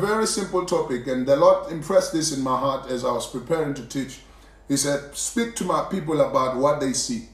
Very simple topic, and the Lord impressed this in my heart as I was preparing to teach. He said, Speak to my people about what they see.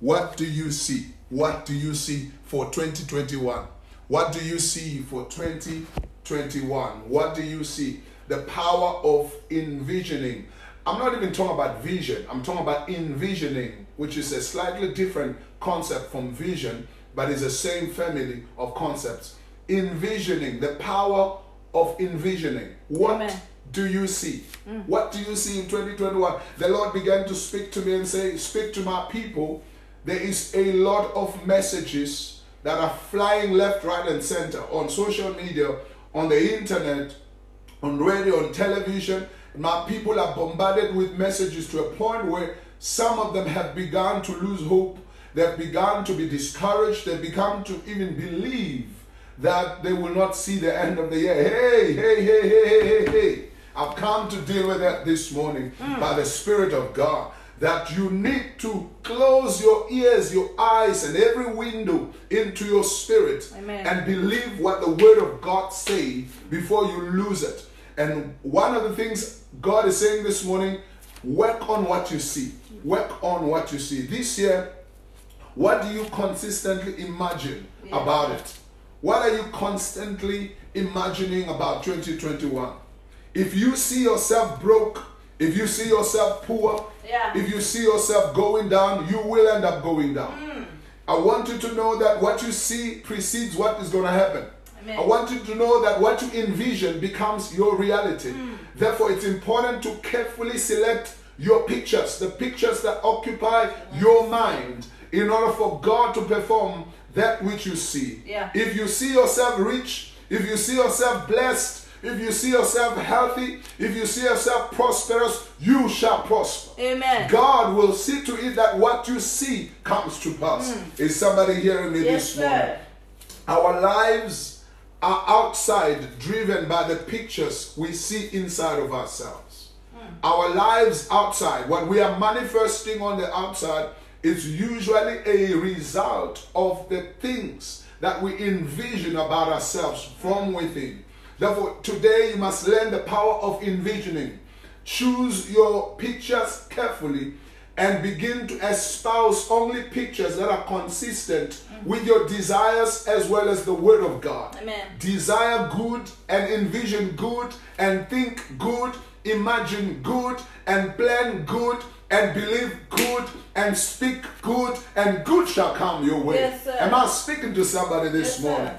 What do you see? What do you see for 2021? What do you see for 2021? What do you see? The power of envisioning. I'm not even talking about vision, I'm talking about envisioning, which is a slightly different concept from vision, but is the same family of concepts. Envisioning, the power of envisioning. What Amen. do you see? Mm. What do you see in 2021? The Lord began to speak to me and say, Speak to my people. There is a lot of messages that are flying left, right, and center on social media, on the internet, on radio, on television. My people are bombarded with messages to a point where some of them have begun to lose hope. They've begun to be discouraged. They've begun to even believe that they will not see the end of the year. Hey, hey, hey, hey, hey, hey, hey. I've come to deal with that this morning mm. by the Spirit of God. That you need to close your ears, your eyes, and every window into your spirit Amen. and believe what the Word of God say before you lose it. And one of the things God is saying this morning, work on what you see. Work on what you see. This year, what do you consistently imagine Yeah. about it? What are you constantly imagining about 2021? If you see yourself broke, if you see yourself poor, Yeah. if you see yourself going down, you will end up going down. Hmm. I want you to know that what you see precedes what is going to happen. Amen. I want you to know that what you envision becomes your reality. Hmm. Therefore, it's important to carefully select your pictures, the pictures that occupy your mind, in order for God to perform that which you see. Yeah. If you see yourself rich, if you see yourself blessed, if you see yourself healthy, if you see yourself prosperous, you shall prosper. Amen. God will see to it that what you see comes to pass. Is somebody hearing me Mm. Yes, this morning? sir. Our lives are outside, driven by the pictures we see inside of ourselves. Our lives outside, what we are manifesting on the outside, is usually a result of the things that we envision about ourselves from within. Therefore, today you must learn the power of envisioning. Choose your pictures carefully and begin to espouse only pictures that are consistent mm. with your desires as well as the Word of God. Amen. Desire good and envision good and think good, imagine good and plan good and believe good and speak good and good shall come your way. Yes. Am I speaking to somebody this Yes, sir. morning?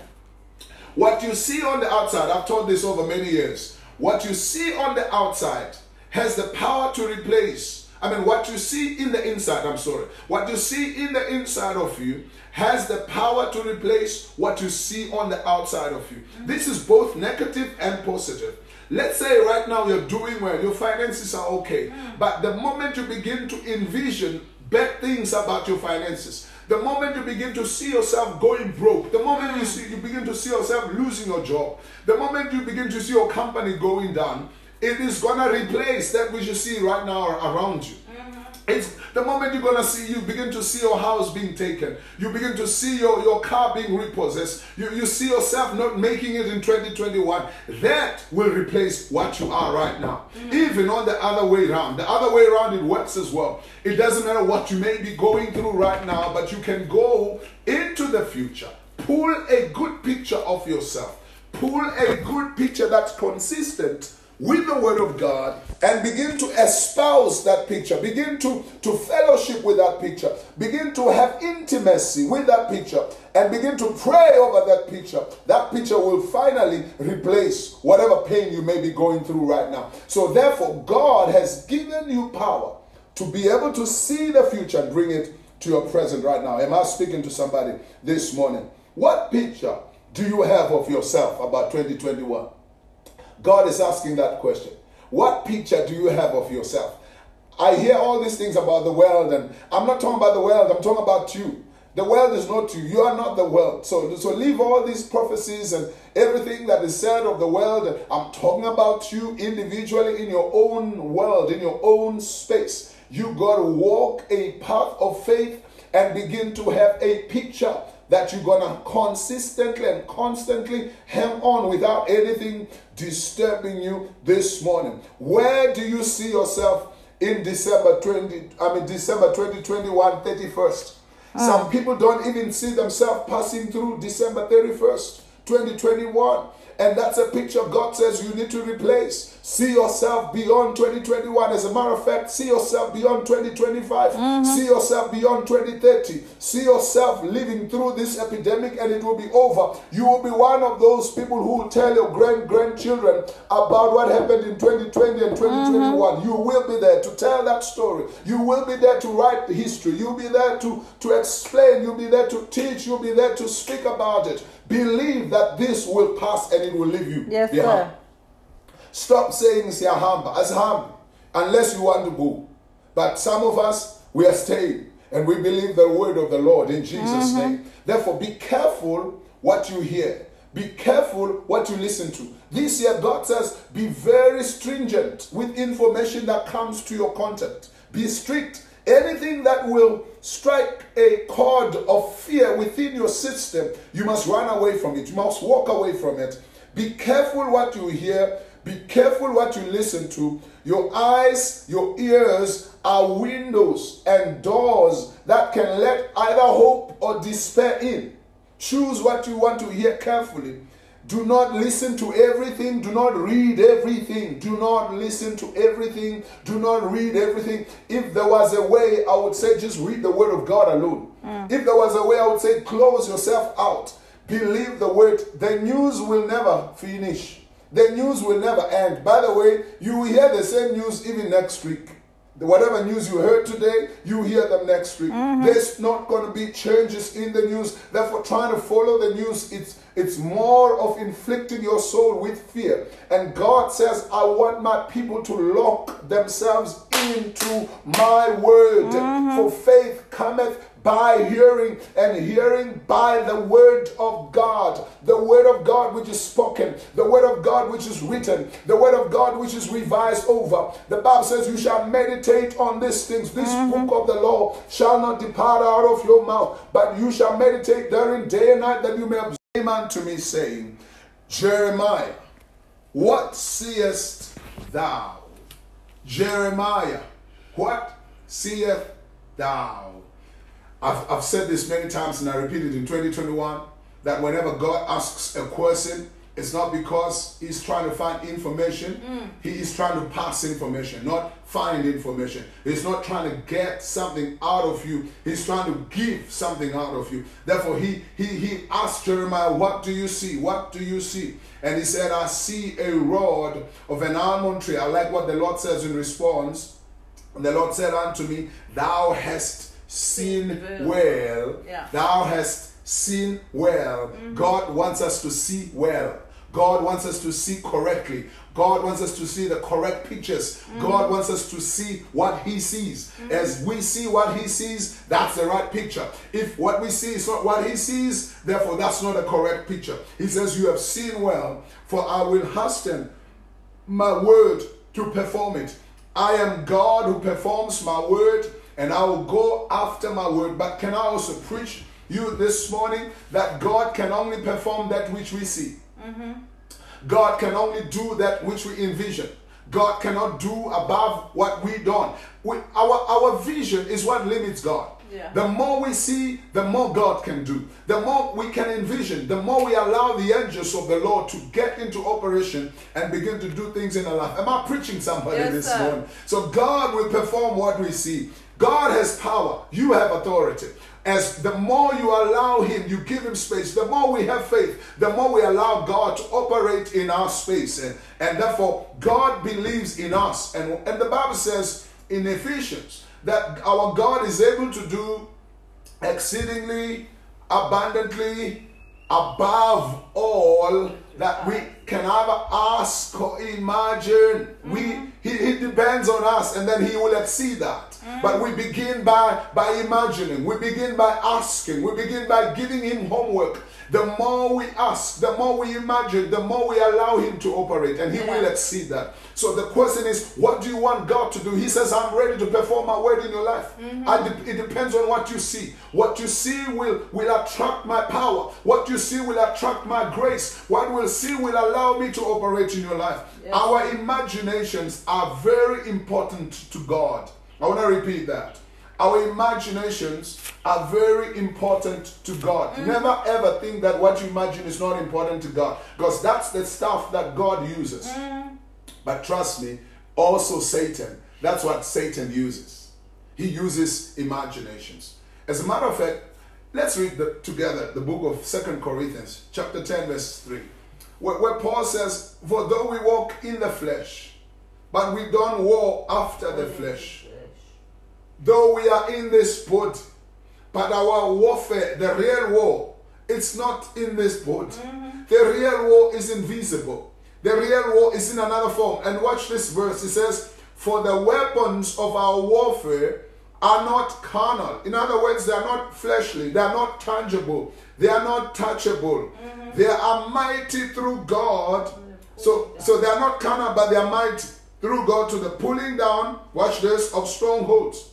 What you see on the outside, I've taught this over many years. What you see on the outside has the power to replace. I mean, what you see in the inside, I'm sorry. What you see in the inside of you has the power to replace what you see on the outside of you. This is both negative and positive. Let's say right now you're doing well, your finances are okay. Hmm. But the moment you begin to envision bad things about your finances, the moment you begin to see yourself going broke, the moment you hmm. see you begin to see yourself losing your job, the moment you begin to see your company going down, it is gonna replace that which you see right now around you. Mm-hmm. It's the moment you're gonna see you begin to see your house being taken, you begin to see your, your car being repossessed, you, you see yourself not making it in 2021, that will replace what you are right now. Mm. Even on the other way around. The other way around it works as well. It doesn't matter what you may be going through right now, but you can go into the future, pull a good picture of yourself, pull a good picture that's consistent with the word of God and begin to espouse that picture, begin to, to fellowship with that picture, begin to have intimacy with that picture, and begin to pray over that picture. That picture will finally replace whatever pain you may be going through right now. So, therefore, God has given you power to be able to see the future and bring it to your present right now. Am I speaking to somebody this morning? What picture do you have of yourself about 2021? God is asking that question. What picture do you have of yourself? I hear all these things about the world, and I'm not talking about the world, I'm talking about you. The world is not you. You are not the world. So, so leave all these prophecies and everything that is said of the world. I'm talking about you individually in your own world, in your own space. You got to walk a path of faith and begin to have a picture that you're gonna consistently and constantly hem on without anything disturbing you this morning? Where do you see yourself in December 20, I mean December 2021, 31st? Ah. Some people don't even see themselves passing through December 31st, 2021. And that's a picture God says you need to replace. See yourself beyond 2021. As a matter of fact, see yourself beyond 2025. Mm-hmm. See yourself beyond 2030. See yourself living through this epidemic and it will be over. You will be one of those people who will tell your grand grandchildren about what happened in 2020 and 2021. Mm-hmm. You will be there to tell that story. You will be there to write the history. You'll be there to, to explain. You'll be there to teach. You'll be there to speak about it. Believe that this will pass and it will leave you Yes, behind. sir. Stop saying siyahamba, asihamba, unless you want to go. But some of us, we are staying and we believe the word of the Lord in Jesus' mm-hmm. name. Therefore, be careful what you hear. Be careful what you listen to. This year, God says, be very stringent with information that comes to your content. Be strict. Anything that will strike a chord of fear within your system, you must run away from it. You must walk away from it. Be careful what you hear. Be careful what you listen to. Your eyes, your ears are windows and doors that can let either hope or despair in. Choose what you want to hear carefully. Do not listen to everything. Do not read everything. Do not listen to everything. Do not read everything. If there was a way, I would say just read the word of God alone. Mm. If there was a way, I would say close yourself out. Believe the word. The news will never finish. The news will never end. By the way, you will hear the same news even next week. Whatever news you heard today, you hear them next week. Mm-hmm. There's not going to be changes in the news. Therefore, trying to follow the news, it's it's more of inflicting your soul with fear. And God says, I want my people to lock themselves into my word. Mm-hmm. For faith cometh by hearing, and hearing by the word of God. The word of God which is spoken, the word of God which is written, the word of God which is revised over. The Bible says, You shall meditate on these things. This mm-hmm. book of the law shall not depart out of your mouth, but you shall meditate therein day and night that you may observe unto me, saying, Jeremiah, what seest thou? Jeremiah, what seest thou? I've, I've said this many times and I repeat it in 2021 that whenever God asks a question, it's not because he's trying to find information. Mm. He is trying to pass information, not find information. He's not trying to get something out of you. He's trying to give something out of you. Therefore, he he he asked Jeremiah, What do you see? What do you see? And he said, I see a rod of an almond tree. I like what the Lord says in response. The Lord said unto me, Thou hast seen well. Yeah. Thou hast seen well. Mm-hmm. God wants us to see well. God wants us to see correctly. God wants us to see the correct pictures. Mm-hmm. God wants us to see what He sees. Mm-hmm. As we see what He sees, that's the right picture. If what we see is not what He sees, therefore that's not a correct picture. He says, You have seen well, for I will hasten my word to perform it. I am God who performs my word, and I will go after my word. But can I also preach you this morning that God can only perform that which we see? Mm-hmm. God can only do that which we envision. God cannot do above what we don't. We, our, our vision is what limits God. Yeah. The more we see, the more God can do. The more we can envision, the more we allow the angels of the Lord to get into operation and begin to do things in our life. Am I preaching somebody Yes, this sir. morning? So God will perform what we see. God has power. You have authority. As the more you allow Him, you give Him space, the more we have faith, the more we allow God to operate in our space. And, and therefore, God believes in us. And, and the Bible says in Ephesians that our God is able to do exceedingly abundantly above all that we can ever ask or imagine. We he, he depends on us and then he will exceed that. But we begin by, by imagining, we begin by asking, we begin by giving Him homework. The more we ask, the more we imagine, the more we allow Him to operate, and He Yeah. will exceed that. So the question is, what do you want God to do? He says, I'm ready to perform my word in your life. Mm-hmm. And it- it depends on what you see. What you see will, will attract my power. What you see will attract my grace. What will see will allow me to operate in your life. Yes. Our imaginations are very important to God. I want to repeat that. Our imaginations are very important to God. Mm. Never ever think that what you imagine is not important to God because that's the stuff that God uses. Mm. But trust me, also Satan, that's what Satan uses. He uses imaginations. As a matter of fact, let's read the, together the book of Second Corinthians, chapter 10, verse 3, where, where Paul says, For though we walk in the flesh, but we don't war after the flesh. Though we are in this body, but our warfare, the real war, it's not in this body. The real war is invisible. The real war is in another form. And watch this verse. It says, For the weapons of our warfare are not carnal. In other words, they are not fleshly. They are not tangible. They are not touchable. They are mighty through God. So, so they are not carnal, but they are mighty through God to the pulling down, watch this, of strongholds.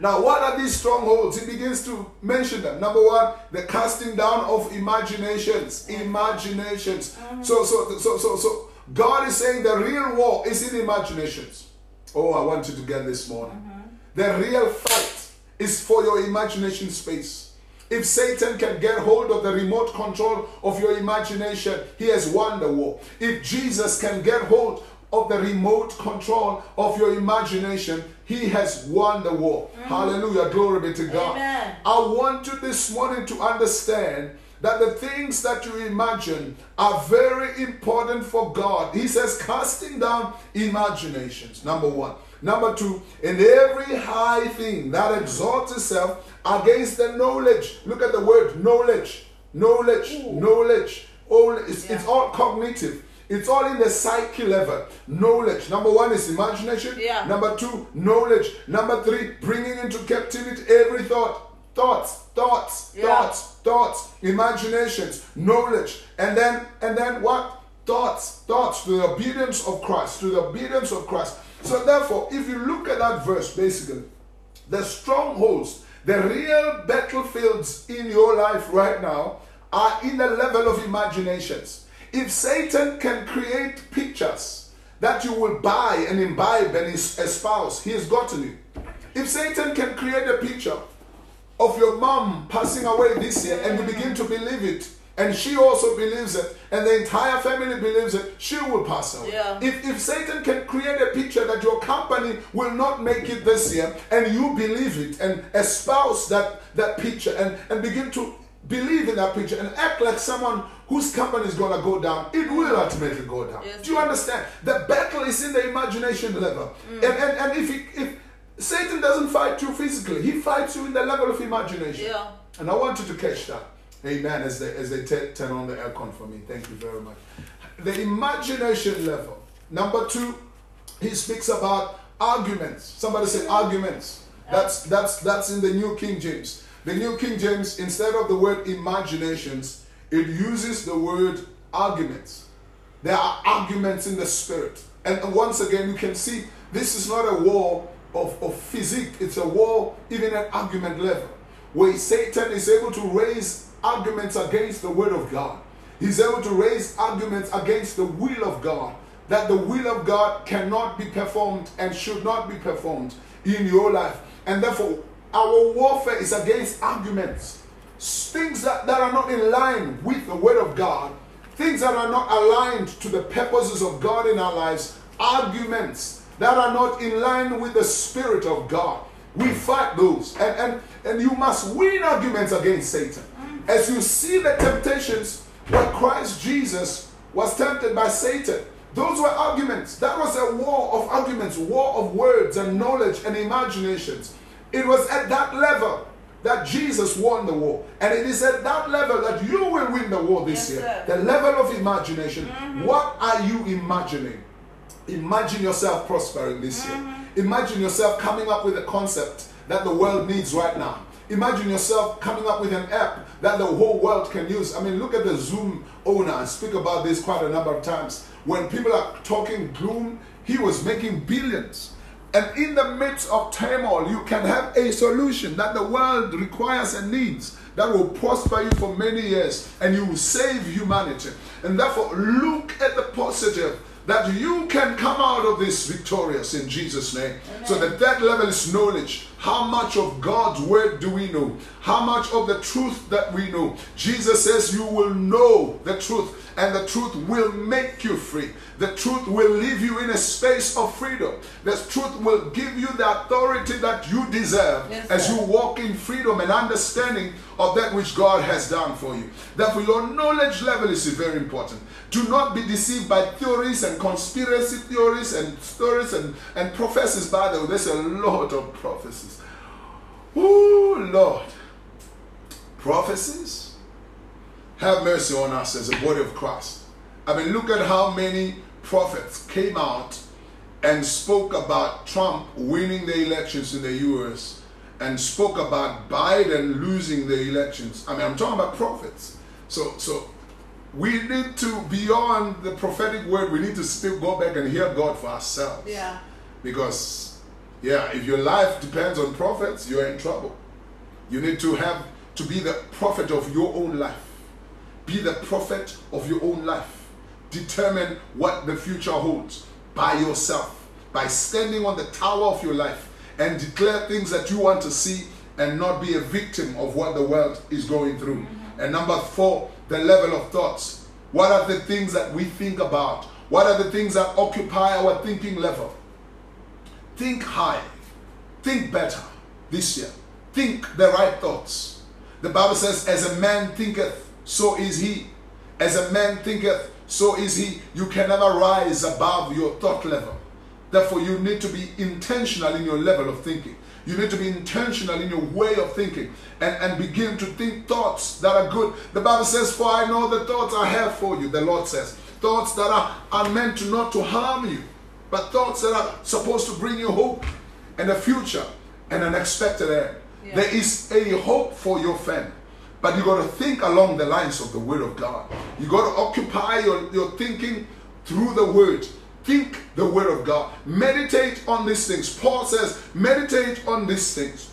Now, what are these strongholds? He begins to mention them. Number one, the casting down of imaginations. Imaginations. So, so, so, so, so, God is saying the real war is in imaginations. Oh, I want you to get this morning. Mm-hmm. The real fight is for your imagination space. If Satan can get hold of the remote control of your imagination, he has won the war. If Jesus can get hold of the remote control of your imagination, he has won the war. Mm. Hallelujah. Glory be to God. Amen. I want you this morning to understand that the things that you imagine are very important for God. He says, casting down imaginations, number one. Number two, in every high thing that exalts itself against the knowledge. Look at the word knowledge. Knowledge. Knowledge. All, it's, it's all cognitive. It's all in the psyche level. Knowledge. Number one is imagination. Yeah. Number two, knowledge. Number three, bringing into captivity every thought. Thoughts, thoughts, Yeah. thoughts, thoughts, imaginations, knowledge, and then and then what? Thoughts, thoughts to the obedience of Christ, to the obedience of Christ. So therefore, if you look at that verse, basically, the strongholds, the real battlefields in your life right now are in the level of imaginations. If Satan can create pictures that you will buy and imbibe and es- espouse, he has gotten you. If Satan can create a picture of your mom passing away this year and you begin to believe it, and she also believes it, and the entire family believes it, she will pass away. Yeah. If, if Satan can create a picture that your company will not make it this year, and you believe it and espouse that, that picture and, and begin to believe in that picture and act like someone whose company is going to go down, it will ultimately go down. Yes, Do you understand? The battle is in the imagination level. Mm. And, and, and if, he, if Satan doesn't fight you physically, he fights you in the level of imagination. Yeah. And I want you to catch that. Amen. As they as they turn on the aircon for me. Thank you very much. The imagination level. Number two, he speaks about arguments. Somebody say arguments. That's that's that's in the New King James. The New King James, instead of the word imaginations, it uses the word arguments. There are arguments in the spirit. And once again, you can see this is not a war of, of physique, it's a war even at argument level, where Satan is able to raise arguments against the word of God. He's able to raise arguments against the will of God, that the will of God cannot be performed and should not be performed in your life. And therefore, our warfare is against arguments, things that, that are not in line with the word of God things that are not aligned to the purposes of God in our lives, arguments that are not in line with the Spirit of God. We fight those. And, and, and you must win arguments against Satan. As you see the temptations where Christ Jesus was tempted by Satan, those were arguments. That was a war of arguments, war of words and knowledge and imaginations. It was at that level that Jesus won the war. And it is at that level that you will win the war this Yes, year. sir. The level of imagination. Mm-hmm. What are you imagining? Imagine yourself prospering this year. Mm-hmm. Imagine yourself coming up with a concept that the world needs right now. Imagine yourself coming up with an app that the whole world can use. I mean, look at the Zoom owner. I speak about this quite a number of times. When people are talking gloom, he was making billions. And in the midst of turmoil, you can have a solution that the world requires and needs that will prosper you for many years and you will save humanity. And therefore, look at the positive that you can come out of this victorious in Jesus' name. Amen. So the third level is knowledge. How much of God's word do we know? How much of the truth that we know? Jesus says you will know the truth and the truth will make you free. The truth will leave you in a space of freedom. The truth will give you the authority that you deserve yes, as you walk in freedom and understanding of that which God has done for you. Therefore, your knowledge level is very important. Do not be deceived by theories and conspiracy theories and stories and, and prophecies. By the way, there's a lot of prophecies. Oh, Lord. Prophecies? Have mercy on us as a body of Christ. I mean, look at how many prophets came out and spoke about Trump winning the elections in the US and spoke about Biden losing the elections. I mean, I'm talking about prophets. So, so we need to, beyond the prophetic word, we need to still go back and hear God for ourselves. Yeah. Because, yeah, if your life depends on prophets, you're in trouble. You need to have to be the prophet of your own life. Be the prophet of your own life determine what the future holds by yourself, by standing on the tower of your life and declare things that you want to see and not be a victim of what the world is going through. Mm-hmm. And number four, the level of thoughts. What are the things that we think about? What are the things that occupy our thinking level? Think high, think better this year. Think the right thoughts. The Bible says, As a man thinketh, so is he. As a man thinketh, so is he. You can never rise above your thought level. Therefore, you need to be intentional in your level of thinking. You need to be intentional in your way of thinking and, and begin to think thoughts that are good. The Bible says, For I know the thoughts I have for you, the Lord says. Thoughts that are, are meant to not to harm you, but thoughts that are supposed to bring you hope and a future and an expected end. Yeah. There is a hope for your family. But you got to think along the lines of the Word of God. You got to occupy your, your thinking through the Word. Think the Word of God. Meditate on these things. Paul says, meditate on these things.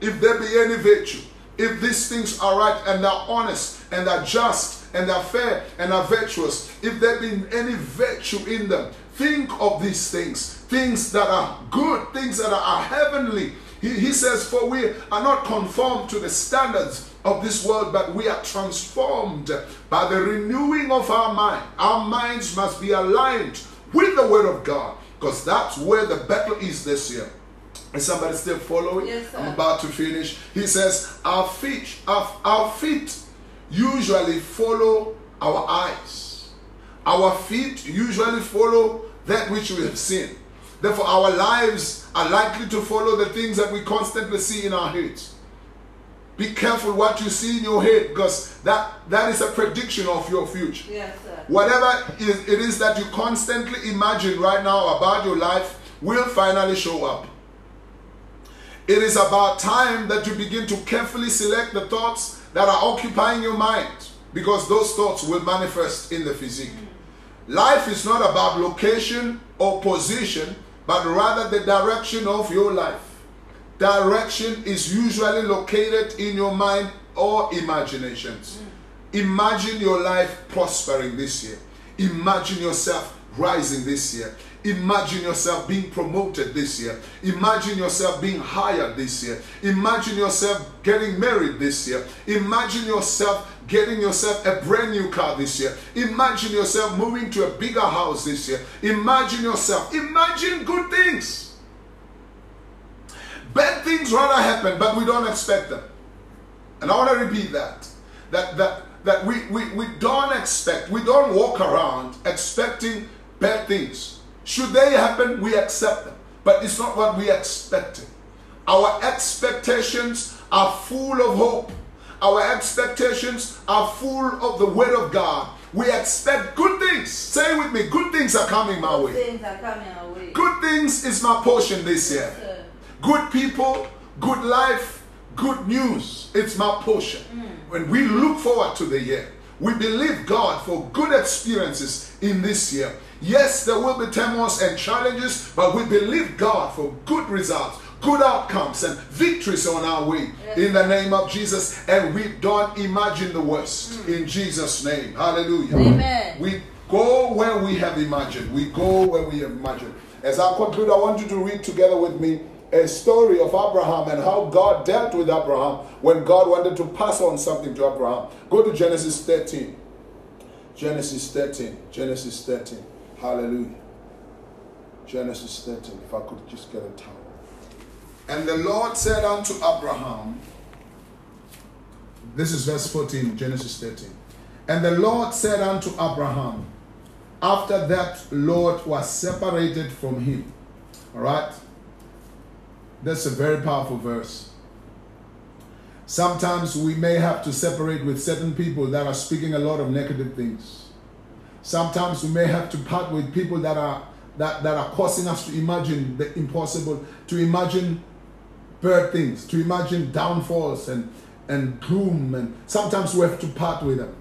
If there be any virtue, if these things are right and they're honest and they're just and they're fair and are virtuous, if there be any virtue in them, think of these things. Things that are good, things that are heavenly. He, he says, For we are not conformed to the standards of this world, but we are transformed by the renewing of our mind. Our minds must be aligned with the Word of God, because that's where the battle is this year. Is somebody still following? Yes, sir. I'm about to finish. He says, Our feet, our, our feet usually follow our eyes. Our feet usually follow that which we have seen. Therefore, our lives are likely to follow the things that we constantly see in our heads. Be careful what you see in your head because that, that is a prediction of your future. Yes, sir. Whatever it is that you constantly imagine right now about your life will finally show up. It is about time that you begin to carefully select the thoughts that are occupying your mind because those thoughts will manifest in the physique. Mm. Life is not about location or position, but rather the direction of your life. Direction is usually located in your mind or imaginations. Mm. Imagine your life prospering this year. Imagine yourself rising this year. Imagine yourself being promoted this year. Imagine yourself being hired this year. Imagine yourself getting married this year. Imagine yourself getting yourself a brand new car this year. Imagine yourself moving to a bigger house this year. Imagine yourself. Imagine good things. Bad things rather happen, but we don't expect them. And I want to repeat that. That that that we, we, we don't expect, we don't walk around expecting bad things. Should they happen, we accept them. But it's not what we expected. Our expectations are full of hope. Our expectations are full of the Word of God. We expect good things. Say with me, good things are coming my Good way. things are coming our way. Good things is my portion this year. Sir. Good people, good life, good news. It's my portion. Mm. When we look forward to the year, we believe God for good experiences in this year. Yes, there will be turmoils and challenges, but we believe God for good results, good outcomes, and victories on our way in the name of Jesus. And we don't imagine the worst hmm. in Jesus' name. Hallelujah. Amen. We go where we have imagined. We go where we have imagined. As I conclude, I want you to read together with me a story of Abraham and how God dealt with Abraham when God wanted to pass on something to Abraham. Go to Genesis 13. Genesis 13. Genesis 13. Hallelujah. Genesis 13. If I could just get a towel. And the Lord said unto Abraham, this is verse 14, Genesis 13. And the Lord said unto Abraham, after that Lot was separated from him. All right? That's a very powerful verse. Sometimes we may have to separate with certain people that are speaking a lot of negative things. Sometimes we may have to part with people that are that, that are causing us to imagine the impossible, to imagine bad things, to imagine downfalls and, and gloom. And sometimes we have to part with them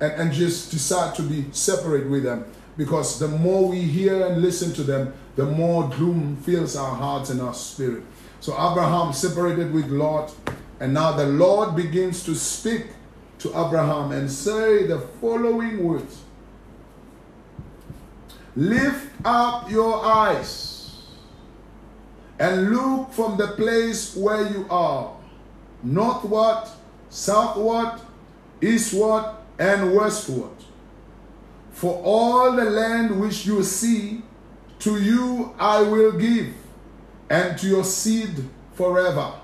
and, and just decide to be separate with them. Because the more we hear and listen to them, the more gloom fills our hearts and our spirit. So Abraham separated with Lot, and now the Lord begins to speak to Abraham and say the following words Lift up your eyes and look from the place where you are, northward, southward, eastward, and westward. For all the land which you see, to you I will give, and to your seed forever.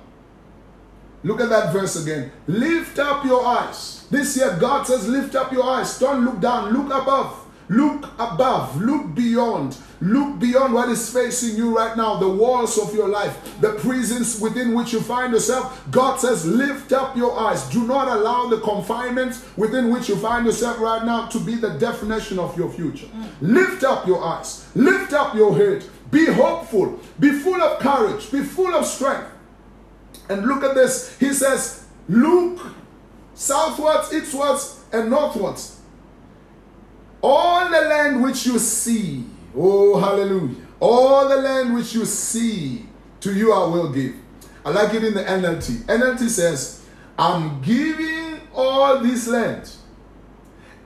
Look at that verse again. Lift up your eyes. This year, God says, Lift up your eyes. Don't look down, look above. Look above, look beyond, look beyond what is facing you right now, the walls of your life, the prisons within which you find yourself. God says, Lift up your eyes. Do not allow the confinements within which you find yourself right now to be the definition of your future. Lift up your eyes, lift up your head, be hopeful, be full of courage, be full of strength. And look at this. He says, Look southwards, eastwards, and northwards. All the land which you see, oh hallelujah, all the land which you see, to you I will give. I like it in the NLT. NLT says, I'm giving all this land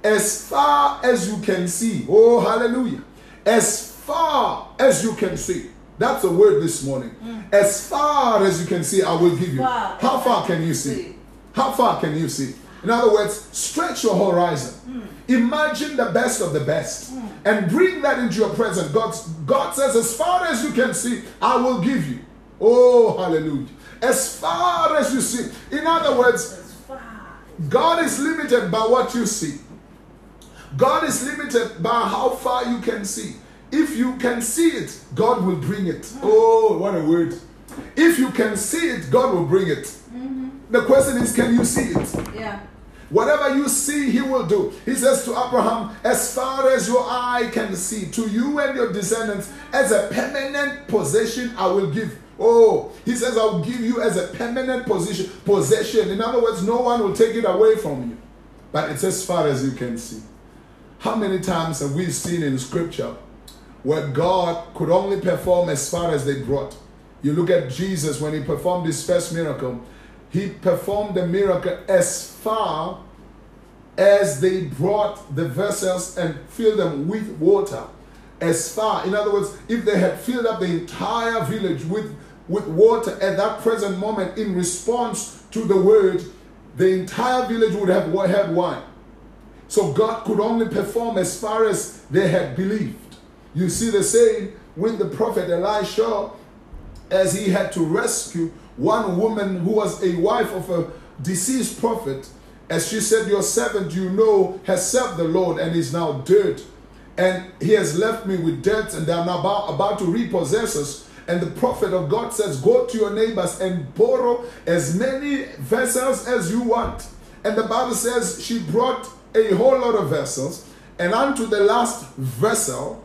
as far as you can see. Oh hallelujah. As far as you can see. That's a word this morning. Hmm. As far as you can see, I will give you. How far can you see? see. How far can you see? In other words, stretch your horizon. Hmm. Imagine the best of the best and bring that into your present. God, God says, as far as you can see, I will give you. Oh, hallelujah. As far as you see. In other words, God is limited by what you see. God is limited by how far you can see. If you can see it, God will bring it. Oh, what a word. If you can see it, God will bring it. Mm-hmm. The question is, can you see it? Yeah. Whatever you see, he will do. He says to Abraham, as far as your eye can see, to you and your descendants, as a permanent possession, I will give. Oh, he says, I will give you as a permanent position, possession. In other words, no one will take it away from you. But it's as far as you can see. How many times have we seen in scripture where God could only perform as far as they brought? You look at Jesus when he performed his first miracle, he performed the miracle as far as they brought the vessels and filled them with water. As far, in other words, if they had filled up the entire village with, with water at that present moment in response to the word, the entire village would have had wine. So God could only perform as far as they had believed. You see the saying when the prophet Elisha, as he had to rescue one woman who was a wife of a deceased prophet, as she said, Your servant, you know, has served the Lord and is now dead. And he has left me with debts, and they are now about, about to repossess us. And the prophet of God says, Go to your neighbors and borrow as many vessels as you want. And the Bible says she brought a whole lot of vessels, and unto the last vessel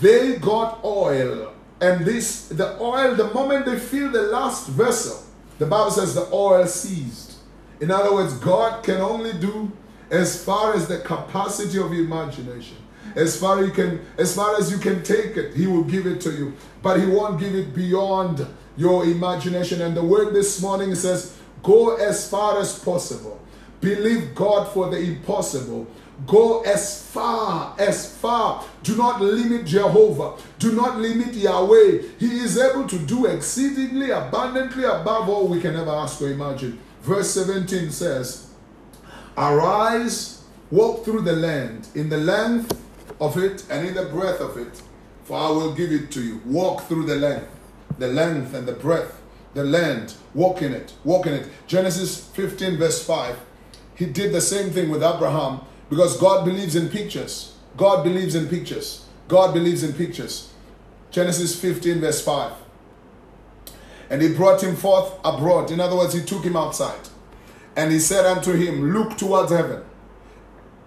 they got oil. And this, the oil, the moment they fill the last vessel, the Bible says the oil ceased. In other words, God can only do as far as the capacity of imagination. As far you can, as far as you can take it, He will give it to you. But He won't give it beyond your imagination. And the word this morning says, go as far as possible. Believe God for the impossible. Go as far, as far. Do not limit Jehovah. Do not limit Yahweh. He is able to do exceedingly abundantly above all we can ever ask or imagine. Verse 17 says, Arise, walk through the land, in the length of it and in the breadth of it, for I will give it to you. Walk through the length, the length and the breadth, the land, walk in it, walk in it. Genesis 15, verse 5. He did the same thing with Abraham because God believes in pictures. God believes in pictures. God believes in pictures. Genesis 15, verse 5. And he brought him forth abroad. In other words, he took him outside. And he said unto him, Look towards heaven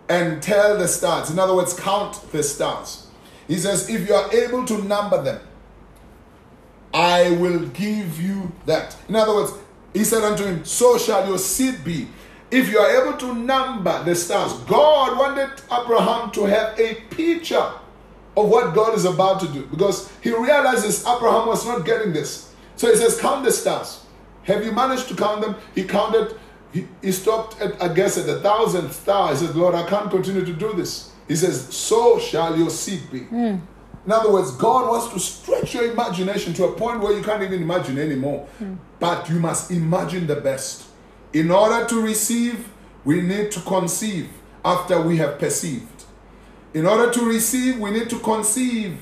and tell the stars. In other words, count the stars. He says, If you are able to number them, I will give you that. In other words, he said unto him, So shall your seed be. If you are able to number the stars, God wanted Abraham to have a picture of what God is about to do because he realizes Abraham was not getting this. So he says, Count the stars. Have you managed to count them? He counted, he, he stopped at, I guess, at the thousandth star. He says, Lord, I can't continue to do this. He says, So shall your seed be. Mm. In other words, God wants to stretch your imagination to a point where you can't even imagine anymore. Mm. But you must imagine the best. In order to receive, we need to conceive after we have perceived. In order to receive, we need to conceive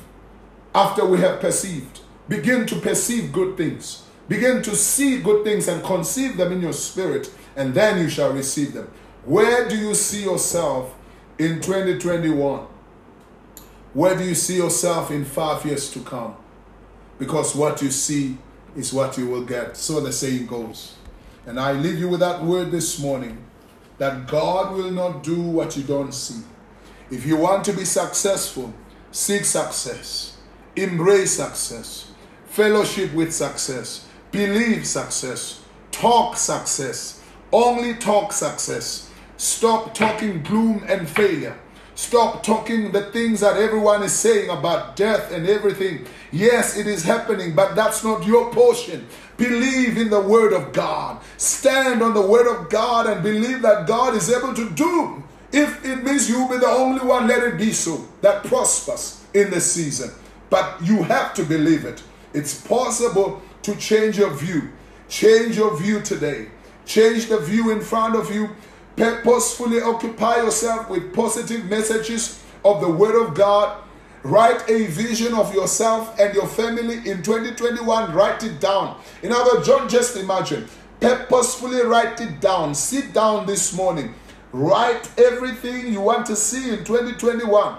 after we have perceived. Begin to perceive good things. Begin to see good things and conceive them in your spirit, and then you shall receive them. Where do you see yourself in 2021? Where do you see yourself in five years to come? Because what you see is what you will get. So the saying goes. And I leave you with that word this morning that God will not do what you don't see. If you want to be successful, seek success, embrace success, fellowship with success, believe success, talk success, only talk success. Stop talking gloom and failure. Stop talking the things that everyone is saying about death and everything. Yes, it is happening, but that's not your portion. Believe in the Word of God. Stand on the Word of God and believe that God is able to do. If it means you'll be the only one, let it be so. That prospers in the season. But you have to believe it. It's possible to change your view. Change your view today. Change the view in front of you Purposefully occupy yourself with positive messages of the Word of God. Write a vision of yourself and your family in 2021. Write it down. In other words, don't just imagine. Purposefully write it down. Sit down this morning. Write everything you want to see in 2021.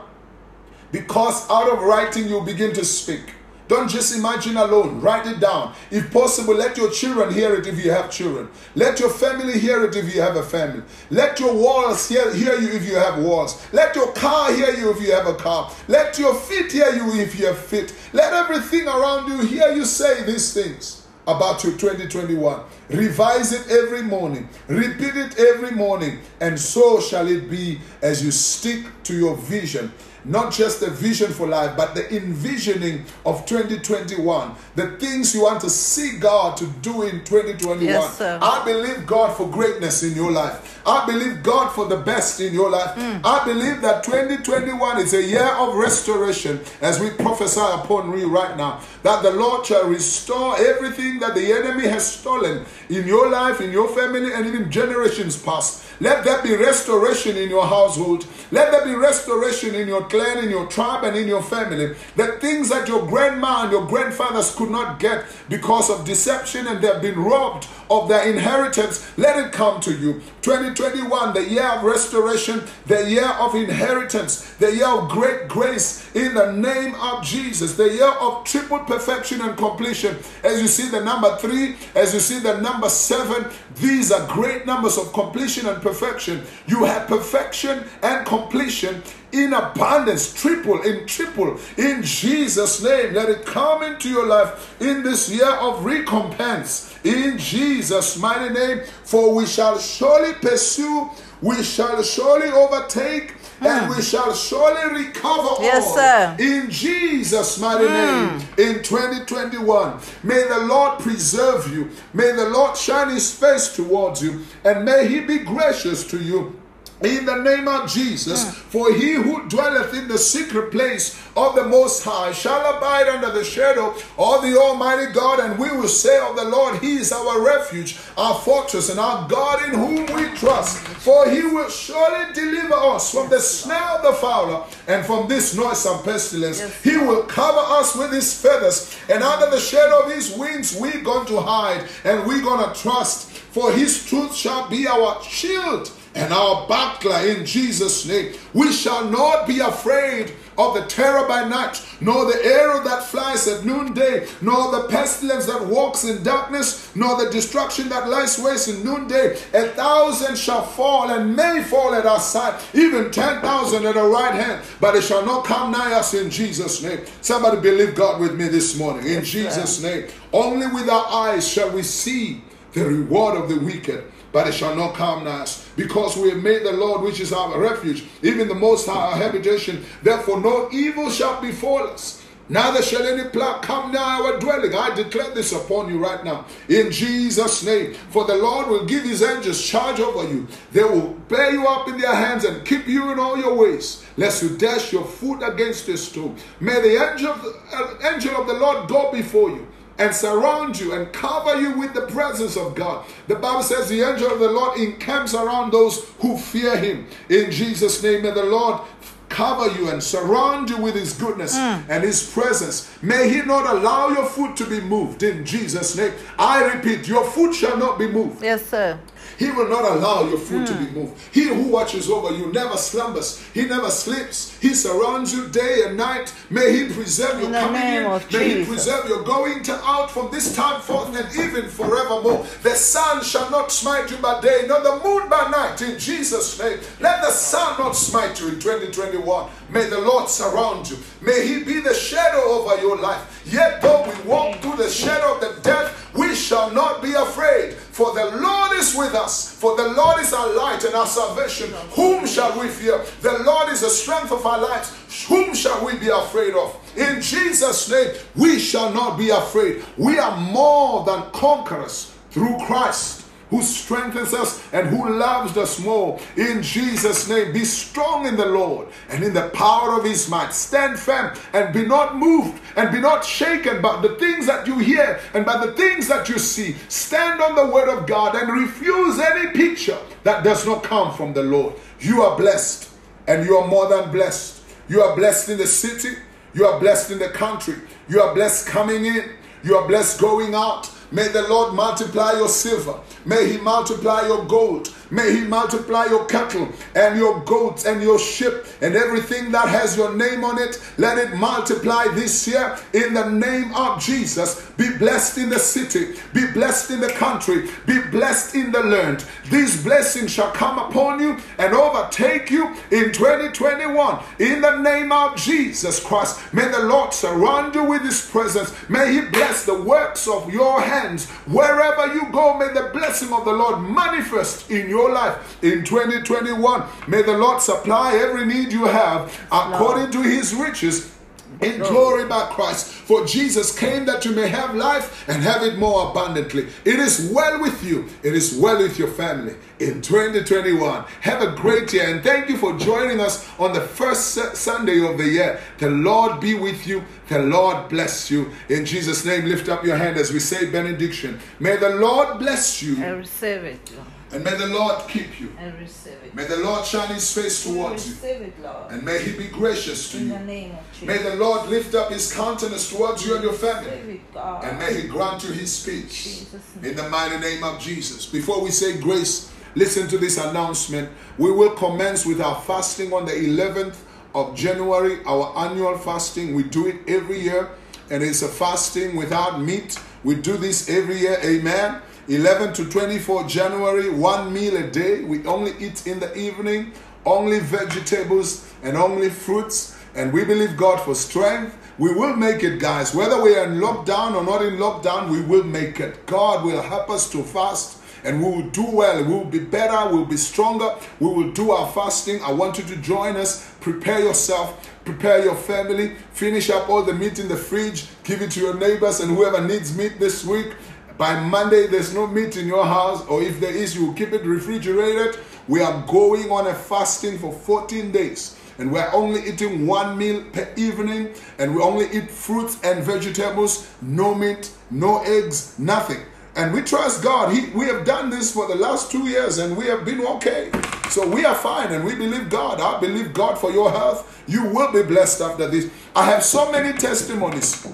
Because out of writing, you begin to speak. Don't just imagine alone. Write it down. If possible, let your children hear it if you have children. Let your family hear it if you have a family. Let your walls hear, hear you if you have walls. Let your car hear you if you have a car. Let your feet hear you if you have feet. Let everything around you hear you say these things about your 2021. Revise it every morning. Repeat it every morning. And so shall it be as you stick to your vision not just the vision for life, but the envisioning of 2021, the things you want to see God to do in 2021. Yes, I believe God for greatness in your life. I believe God for the best in your life. Mm. I believe that 2021 is a year of restoration as we prophesy upon you right now. That the Lord shall restore everything that the enemy has stolen in your life, in your family, and even generations past. Let there be restoration in your household. Let there be restoration in your clan, in your tribe, and in your family. The things that your grandma and your grandfathers could not get because of deception and they've been robbed of their inheritance, let it come to you. 2021, the year of restoration, the year of inheritance, the year of great grace in the name of Jesus. The year of triple perfection and completion. As you see the number three, as you see the number seven, these are great numbers of completion and perfection. You have perfection and completion in abundance, triple, in triple, in Jesus' name. Let it come into your life in this year of recompense, in Jesus' mighty name. For we shall surely pursue, we shall surely overtake, and we hmm. shall surely recover Yes, all sir. in Jesus' mighty hmm. name in 2021. May the Lord preserve you. May the Lord shine his face towards you, and may he be gracious to you. In the name of Jesus, for he who dwelleth in the secret place of the Most High shall abide under the shadow of the Almighty God, and we will say of the Lord, He is our refuge, our fortress, and our God in whom we trust. For He will surely deliver us from the snare of the fowler and from this noisome pestilence. Yes, he will cover us with His feathers, and under the shadow of His wings we're going to hide, and we're going to trust. For His truth shall be our shield and our buckler in Jesus' name. We shall not be afraid of the terror by night, nor the arrow that flies at noonday, nor the pestilence that walks in darkness, nor the destruction that lies waste in noonday. A thousand shall fall and may fall at our side, even ten thousand at our right hand, but it shall not come nigh us in Jesus' name. Somebody believe God with me this morning in Jesus' name. Only with our eyes shall we see the reward of the wicked but it shall not come nigh us, because we have made the Lord, which is our refuge, even the Most High, our habitation. Therefore, no evil shall befall us. Neither shall any plague come near our dwelling. I declare this upon you right now. In Jesus' name. For the Lord will give his angels charge over you. They will bear you up in their hands and keep you in all your ways, lest you dash your foot against a stone. May the angel uh, angel of the Lord go before you and surround you and cover you with the presence of God. The Bible says the angel of the Lord encamps around those who fear him. In Jesus' name, may the Lord cover you and surround you with his goodness mm. and his presence. May he not allow your foot to be moved in Jesus' name. I repeat, your foot shall not be moved. Yes, sir. He will not allow your foot to be moved. He who watches over you never slumbers. He never sleeps. He surrounds you day and night. May he preserve your In coming in. May he preserve your going to out from this time forth and even forevermore. The sun shall not smite you by day, nor the moon by night. In Jesus' name, let the sun not smite you in 2021. May the Lord surround you. May he be the shadow over your life. Yet though we walk through the shadow of the death, we shall not be afraid. For the Lord is with us. For the Lord is our light and our salvation. Whom shall we fear? The Lord is the strength of our lives. Whom shall we be afraid of? In Jesus' name, we shall not be afraid. We are more than conquerors through Christ who strengthens us and who loves us more. In Jesus' name, be strong in the Lord and in the power of his might. Stand firm and be not moved and be not shaken by the things that you hear and by the things that you see. Stand on the word of God and refuse any picture that does not come from the Lord. You are blessed and you are more than blessed. You are blessed in the city. You are blessed in the country. You are blessed coming in. You are blessed going out. May the Lord multiply your silver. May He multiply your gold. May He multiply your cattle and your goats and your sheep and everything that has your name on it. Let it multiply this year in the name of Jesus. Be blessed in the city. Be blessed in the country. Be blessed in the land. These blessings shall come upon you and overtake you in 2021 in the name of Jesus Christ. May the Lord surround you with His presence. May He bless the works of your hands. Wherever you go, may the blessing of the Lord manifest in your life in 2021. May the Lord supply every need you have according to His riches in glory by Christ. For Jesus came that you may have life and have it more abundantly. It is well with you, it is well with your family in 2021. Have a great year and thank you for joining us on the first Sunday of the year. The Lord be with you, the Lord bless you. In Jesus' name, lift up your hand as we say benediction. May the Lord bless you. I receive it. And may the Lord keep you. And receive it. May the Lord shine his face towards you receive it, Lord. and may he be gracious to you. In you. the name of Jesus. May the Lord lift up his countenance towards you and your family. It, God. And may he grant you his name. In the mighty name of Jesus. Before we say grace, listen to this announcement. We will commence with our fasting on the 11th of January, our annual fasting. We do it every year, and it's a fasting without meat. We do this every year, amen. 11 to 24 January, one meal a day. We only eat in the evening, only vegetables and only fruits. And we believe God for strength. We will make it, guys. Whether we are in lockdown or not in lockdown, we will make it. God will help us to fast and we will do well. We will be better. We will be stronger. We will do our fasting. I want you to join us. Prepare yourself. Prepare your family. Finish up all the meat in the fridge. Give it to your neighbors and whoever needs meat this week. By Monday, there's no meat in your house, or if there is, you keep it refrigerated. We are going on a fasting for 14 days and we're only eating one meal per evening and we only eat fruits and vegetables. No meat no eggs nothing. And we trust god. He, we have done this for the last two years and we have been okay. So we are fine and we believe god. I believe god for your health. You will be blessed after this. I have so many testimonies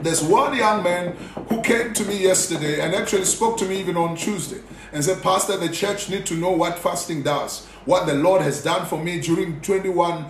there's one young man who came to me yesterday and actually spoke to me even on Tuesday and said, Pastor, the church need to know what fasting does, what the Lord has done for me during 21,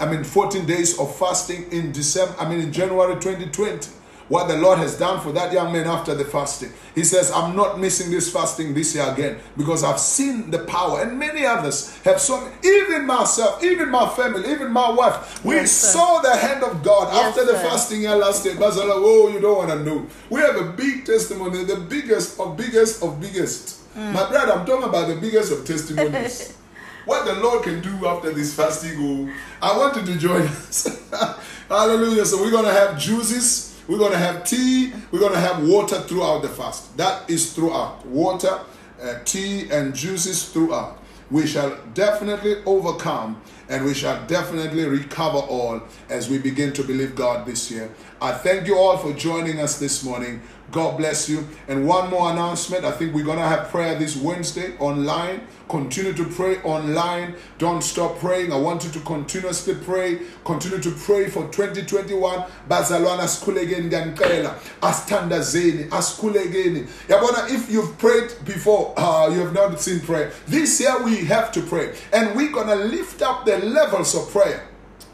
I mean 14 days of fasting in December, I mean in January 2020 what the Lord has done for that young man after the fasting. He says, I'm not missing this fasting this year again because I've seen the power, and many others have seen, even myself, even my family, even my wife. We yes, saw the hand of God yes, after the sir. fasting year last year. But like, oh, you don't want to know. We have a big testimony, the biggest of biggest of biggest. Mm. My brother, I'm talking about the biggest of testimonies. what the Lord can do after this fasting. Oh, I want you to join us. Hallelujah. So we're going to have juices we're going to have tea. We're going to have water throughout the fast. That is throughout. Water, uh, tea, and juices throughout. We shall definitely overcome and we shall definitely recover all as we begin to believe God this year. I thank you all for joining us this morning. God bless you. And one more announcement I think we're going to have prayer this Wednesday online. Continue to pray online. Don't stop praying. I want you to continuously pray. Continue to pray for 2021. Bazalwana sikulegeni nganicela. Asithandazeni, asikulegeni. Yabona if you've prayed before, uh, you have not seen prayer. This year we have to pray. And we're going to lift up the levels of prayer.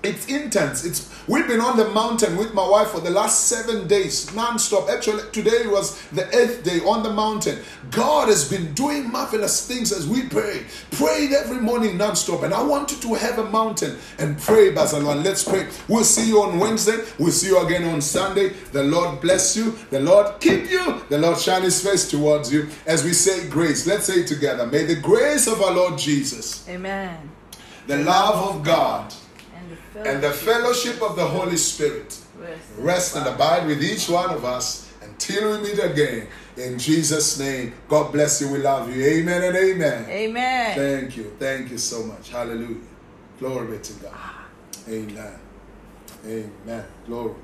It's intense. It's we've been on the mountain with my wife for the last seven days, non-stop. Actually, today was the eighth day on the mountain. God has been doing marvelous things as we pray. Prayed every morning non-stop. And I want you to have a mountain and pray, Bazalwan. Let's pray. We'll see you on Wednesday. We'll see you again on Sunday. The Lord bless you. The Lord keep you. The Lord shine his face towards you. As we say grace, let's say it together. May the grace of our Lord Jesus. Amen. The love of God and the fellowship of the Holy Spirit rest and abide with each one of us until we meet again. In Jesus' name, God bless you. We love you. Amen and amen. Amen. Thank you. Thank you so much. Hallelujah. Glory be to God. Ah. Amen. Amen. Glory.